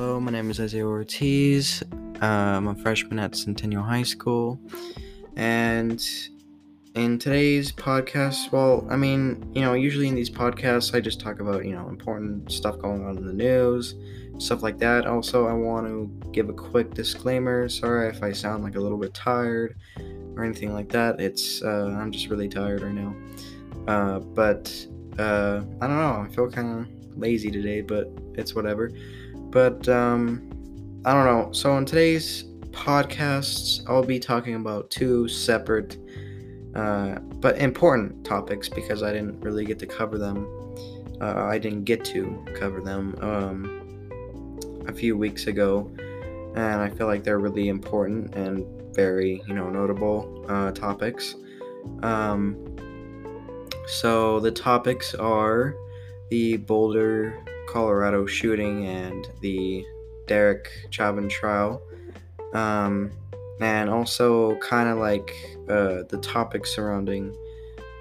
Hello, my name is Isaiah Ortiz. Uh, I'm a freshman at Centennial High School. And in today's podcast, well, I mean, you know, usually in these podcasts, I just talk about, you know, important stuff going on in the news, stuff like that. Also, I want to give a quick disclaimer. Sorry if I sound like a little bit tired or anything like that. It's, uh, I'm just really tired right now. Uh, but, uh, I don't know, I feel kind of lazy today, but it's whatever. But um, I don't know. So in today's podcasts, I'll be talking about two separate uh, but important topics because I didn't really get to cover them. Uh, I didn't get to cover them um, a few weeks ago, and I feel like they're really important and very, you know, notable uh, topics. Um, so the topics are the Boulder Colorado shooting and the Derek Chauvin trial. Um, and also kind of like uh, the topic surrounding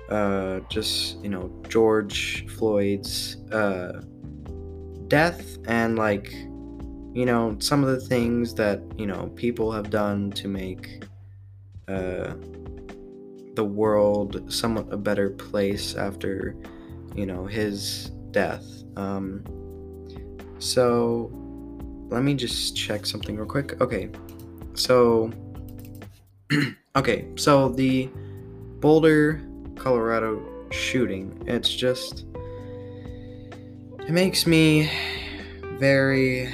uh, just, you know, George Floyd's uh, death and like, you know, some of the things that, you know, people have done to make uh, the world somewhat a better place after, you know, his death. Um, so let me just check something real quick. Okay, so okay, so the Boulder, Colorado shooting. It's just it makes me very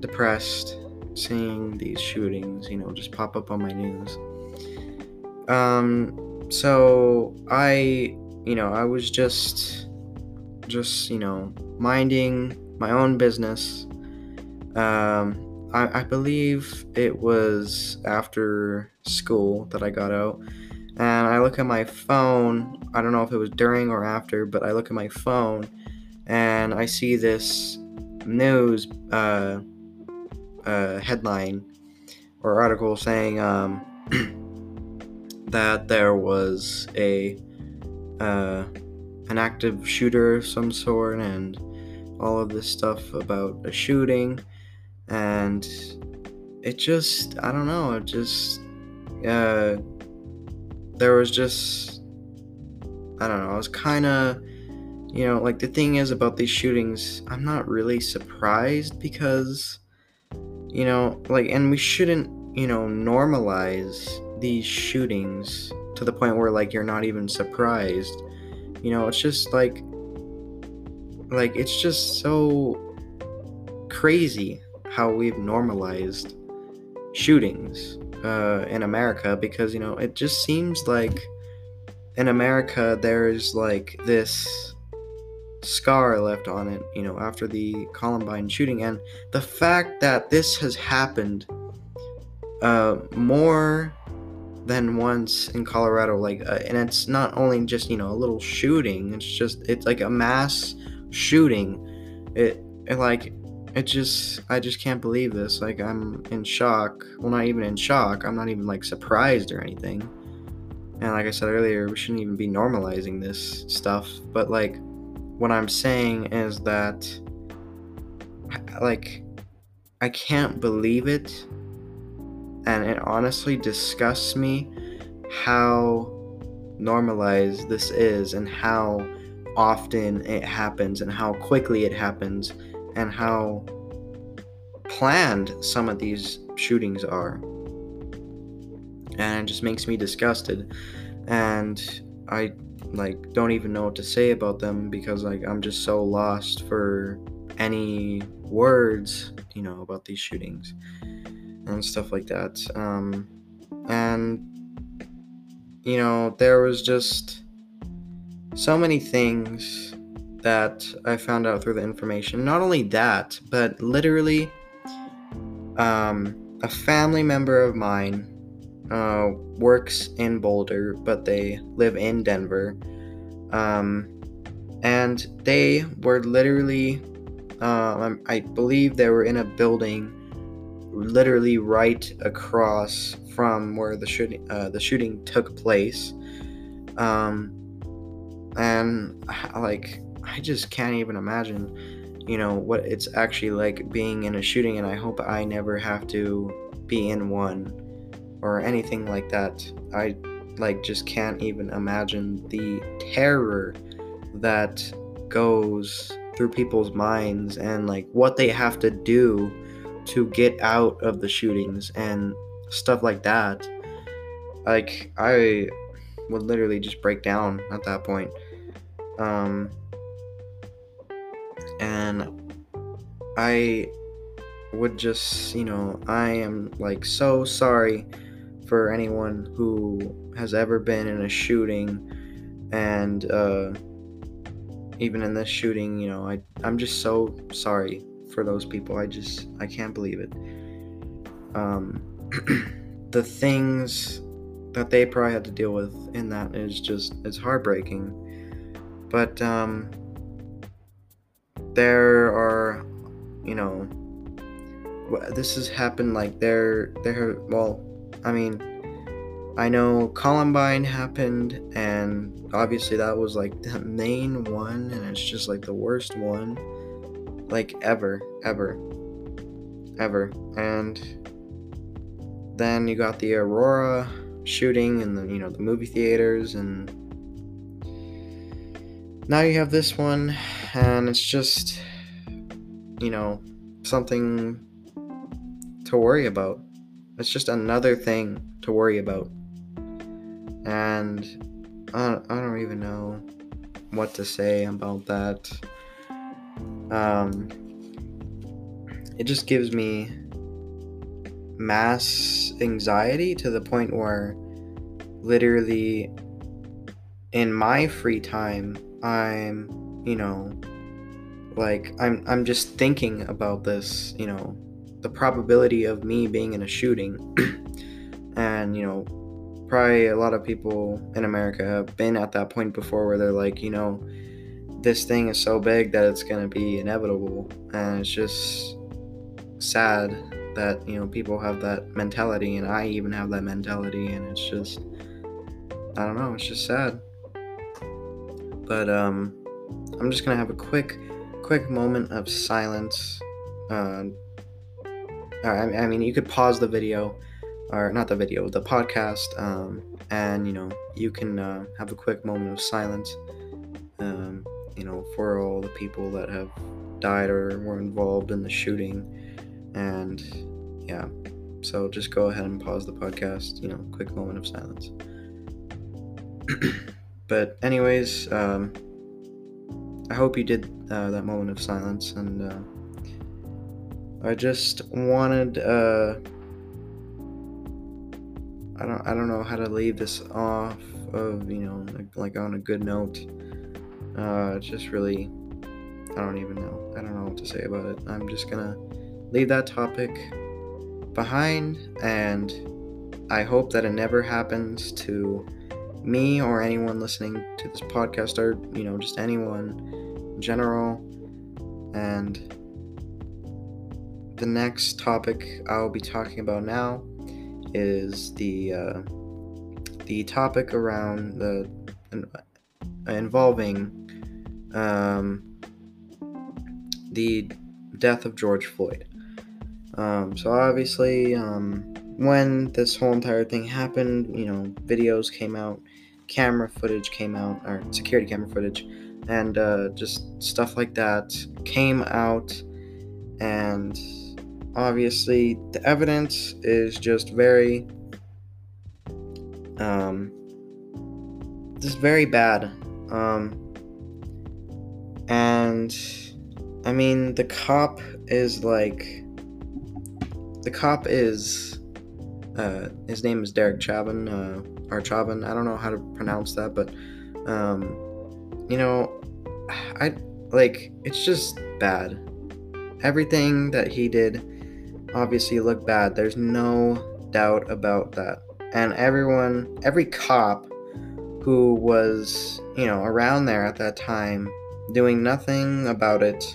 depressed seeing these shootings, you know, just pop up on my news. Um so I, you know, I was just just, you know, minding my own business. Um, I, I believe it was after school that I got out. And I look at my phone. I don't know if it was during or after, but I look at my phone and I see this news uh, uh, headline or article saying um, that there was a uh, an active shooter of some sort and all of this stuff about a shooting. And it just i don't know it just uh there was just i don't know i was kind of you know like the thing is about these shootings i'm not really surprised because you know like and we shouldn't you know normalize these shootings to the point where like you're not even surprised you know, it's just like like it's just so crazy how we've normalized shootings uh, in America because you know it just seems like in America there's like this scar left on it you know after the Columbine shooting. And the fact that this has happened uh, more than once in Colorado. Like, uh, and it's not only just you know a little shooting. It's just it's like a mass shooting. It, it like it just I just can't believe this. Like I'm in shock. Well, not even in shock. I'm not even like surprised or anything. And like I said earlier, we shouldn't even be normalizing this stuff. But like, what I'm saying is that, like, I can't believe it and it honestly disgusts me how normalized this is and how often it happens and how quickly it happens and how planned some of these shootings are. And it just makes me disgusted. And i like don't even know what to say about them because like i'm just so lost for any words you know about these shootings and stuff like that. Um, and you know, there was just so many things that I found out through the information. Not only that, but literally, um, a family member of mine uh, works in Boulder, but they live in Denver. Um, and they were literally, uh, I believe they were in a building literally right across from where the shooting uh, the shooting took place. Um, and like I just can't even imagine. you know, what it's actually like being in a shooting, and I hope I never have to be in one or anything like that. I like just can't even imagine the terror that goes through people's minds and like what they have to do to get out of the shootings and stuff like that. Like I would literally just break down at that point. Um and I would just, you know, I am like so sorry for anyone who has ever been in a shooting and uh even in this shooting, you know, I I'm just so sorry for those people. I just I can't believe it. Um the things that they probably had to deal with in that is just it's heartbreaking. But um there are you know this has happened like there there well I mean I know Columbine happened, and obviously that was like the main one, and it's just like the worst one, like ever, ever, ever. And then you got the Aurora shooting in the you know the movie theaters, and now you have this one, and it's just you know something to worry about. It's just another thing to worry about and I I don't even know what to say about that. Um, it just gives me mass anxiety to the point where literally in my free time I'm, you know, like I'm I'm just thinking about this, you know, the probability of me being in a shooting. And, you know, probably a lot of people in America have been at that point before where they're like, you know, this thing is so big that it's going to be inevitable. And it's just sad that, you know, people have that mentality. And I even have that mentality. And it's just, I don't know, it's just sad. But um, I'm just going to have a quick, quick moment of silence. Uh, I mean, you could pause the video or not the video, the podcast, um, and you know you can uh, have a quick moment of silence, um, you know, for all the people that have died or were involved in the shooting, and yeah, so just go ahead and pause the podcast, you know, quick moment of silence. but anyways, um, I hope you did uh, that moment of silence, and uh, I just wanted. Uh, I don't I don't know how to leave this off of you know like, like on a good note. Uh, it's just really I don't even know. I don't know what to say about it. I'm just gonna leave that topic behind, and I hope that it never happens to me or anyone listening to this podcast, or you know just anyone in general. And the next topic I'll be talking about now is the uh, the topic around the involving um, the death of George Floyd. Um, so obviously, um, when this whole entire thing happened, you know, videos came out, camera footage came out, or security camera footage, and uh, just stuff like that came out, and obviously the evidence is just very um just very bad um and i mean the cop is like the cop is uh his name is derek chauvin uh or chauvin i don't know how to pronounce that but um you know i like it's just bad everything that he did obviously look bad. There's no doubt about that. And everyone, every cop who was, you know, around there at that time doing nothing about it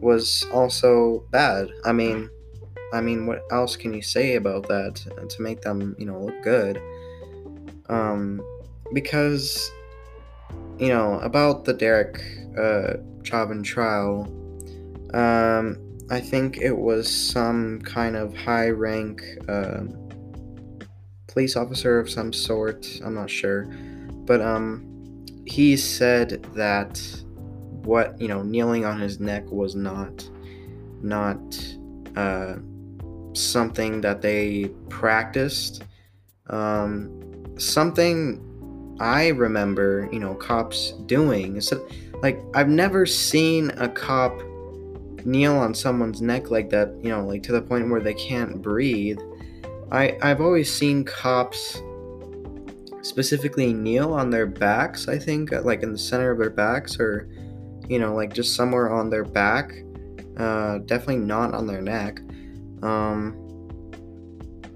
was also bad. I mean, I mean, what else can you say about that to make them, you know, look good? Um, because, you know, about the Derek uh, Chauvin trial, Um, I think it was some kind of high rank um, police officer of some sort. I'm not sure. But um, he said that what, you know, kneeling on his neck was not, not uh, something that they practiced. Um, something I remember, you know, cops doing. So, like, I've never seen a cop kneel on someone's neck like that, you know, like to the point where they can't breathe. I I've always seen cops specifically kneel on their backs, I think, like in the center of their backs or you know, like just somewhere on their back. Uh, definitely not on their neck. Um,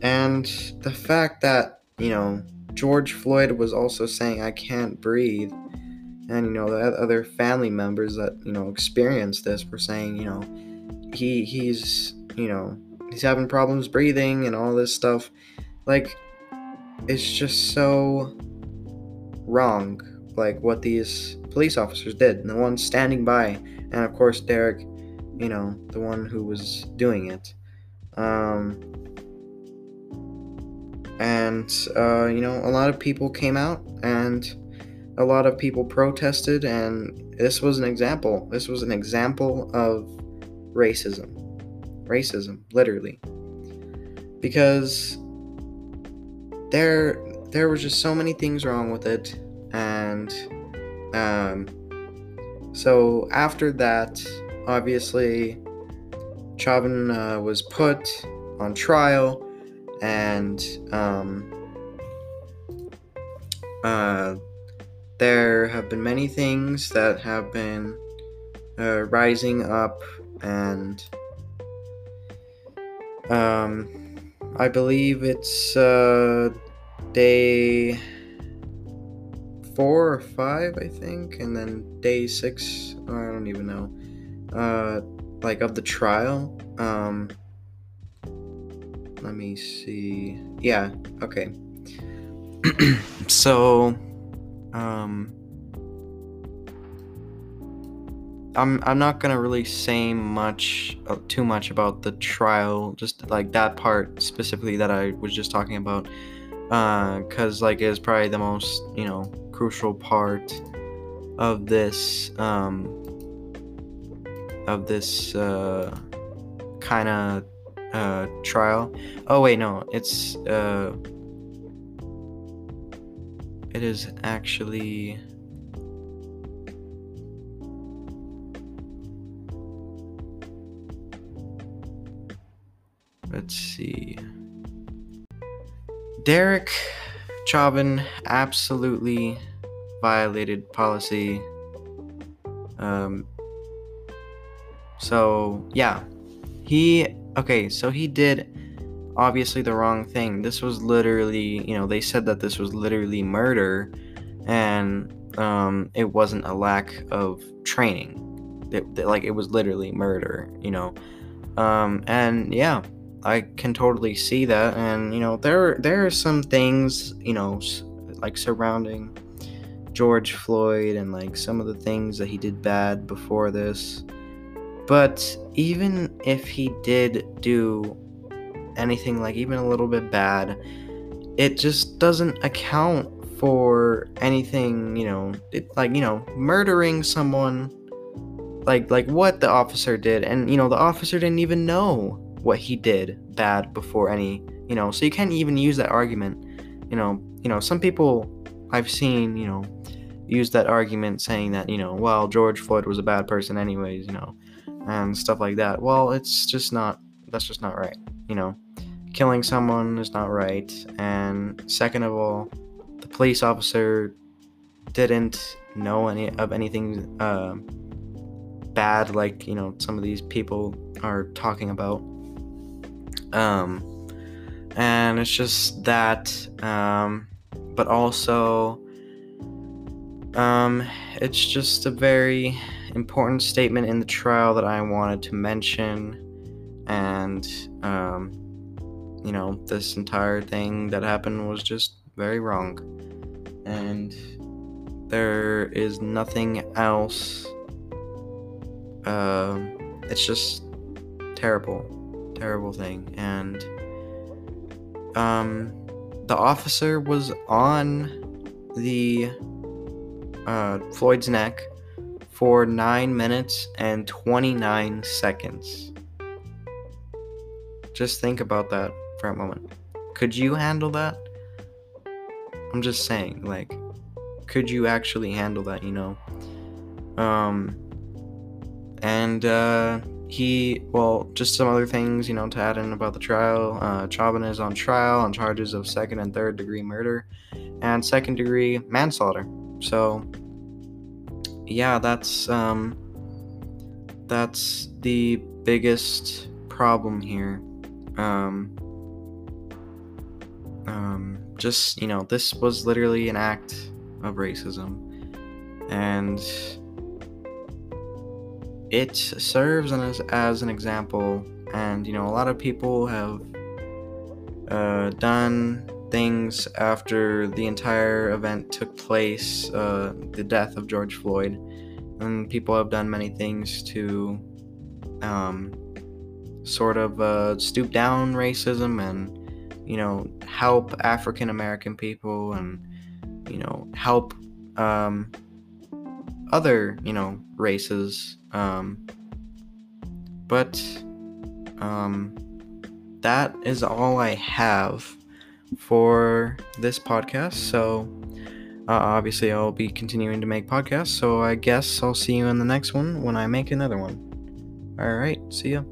and the fact that, you know, George Floyd was also saying, I can't breathe. And, you know, the other family members that, you know, experienced this were saying, you know, he, he's, you know, he's having problems breathing and all this stuff. Like, it's just so wrong, like what these police officers did. And the one standing by, and of course, Derek, you know, the one who was doing it. Um, and, uh, you know, a lot of people came out and a lot of people protested, and this was an example. This was an example of racism. Racism, literally. Because there there was just so many things wrong with it and um so after that obviously Chauvin uh, was put on trial and um uh there have been many things that have been uh, rising up and um I believe it's uh, day four or five, I think, and then day six. I don't even know. Uh, like of the trial. Um, let me see. Yeah. Okay. so, um, I'm I'm not gonna really say much uh, too much about the trial, just like that part specifically that I was just talking about, because uh, like it's probably the most you know crucial part of this um, of this uh, kind of uh, trial. Oh wait, no, it's uh, it is actually. Let's see. Derek Chauvin absolutely violated policy. Um, so, yeah. He, okay, so he did obviously the wrong thing. This was literally, you know, they said that this was literally murder and um, it wasn't a lack of training. It, like, it was literally murder, you know. Um, and yeah, I can totally see that, and you know there there are some things you know like surrounding George Floyd and like some of the things that he did bad before this. But even if he did do anything like even a little bit bad, it just doesn't account for anything, you know, it, like you know, murdering someone like like what the officer did and you know the officer didn't even know what he did bad before any, you know, so you can't even use that argument. You know, you know, some people I've seen, you know, use that argument saying that, you know, well, George Floyd was a bad person anyways, you know, and stuff like that. Well, it's just not that's just not right, you know. Killing someone is not right, and second of all, the police officer didn't know any of anything uh, bad like you know some of these people are talking about um, and it's just that, um, but also, um, it's just a very important statement in the trial that I wanted to mention. And, um, you know, this entire thing that happened was just very wrong. And there is nothing else uh, it's just terrible, terrible thing. And um, the officer was on the uh, Floyd's neck for 9 minutes and 29 seconds. Just think about that for a moment. Could you handle that? I'm just saying, like, could you actually handle that, you know? Um, and, uh, he, well, just some other things, you know, to add in about the trial. Uh, Chauvin is on trial on charges of second and third degree murder and second degree manslaughter. So, yeah, that's, um, that's the biggest problem here. Um, um, just, you know, this was literally an act of racism. And it serves as, as an example. And, you know, a lot of people have uh, done things after the entire event took place, uh, the death of George Floyd. And people have done many things to um, sort of uh, stoop down racism and you know help African American people and you know help um, other you know races um, but um, that is all I have for this podcast. So uh, obviously I'll be continuing to make podcasts. So I guess I'll see you in the next one when I make another one. All right. See ya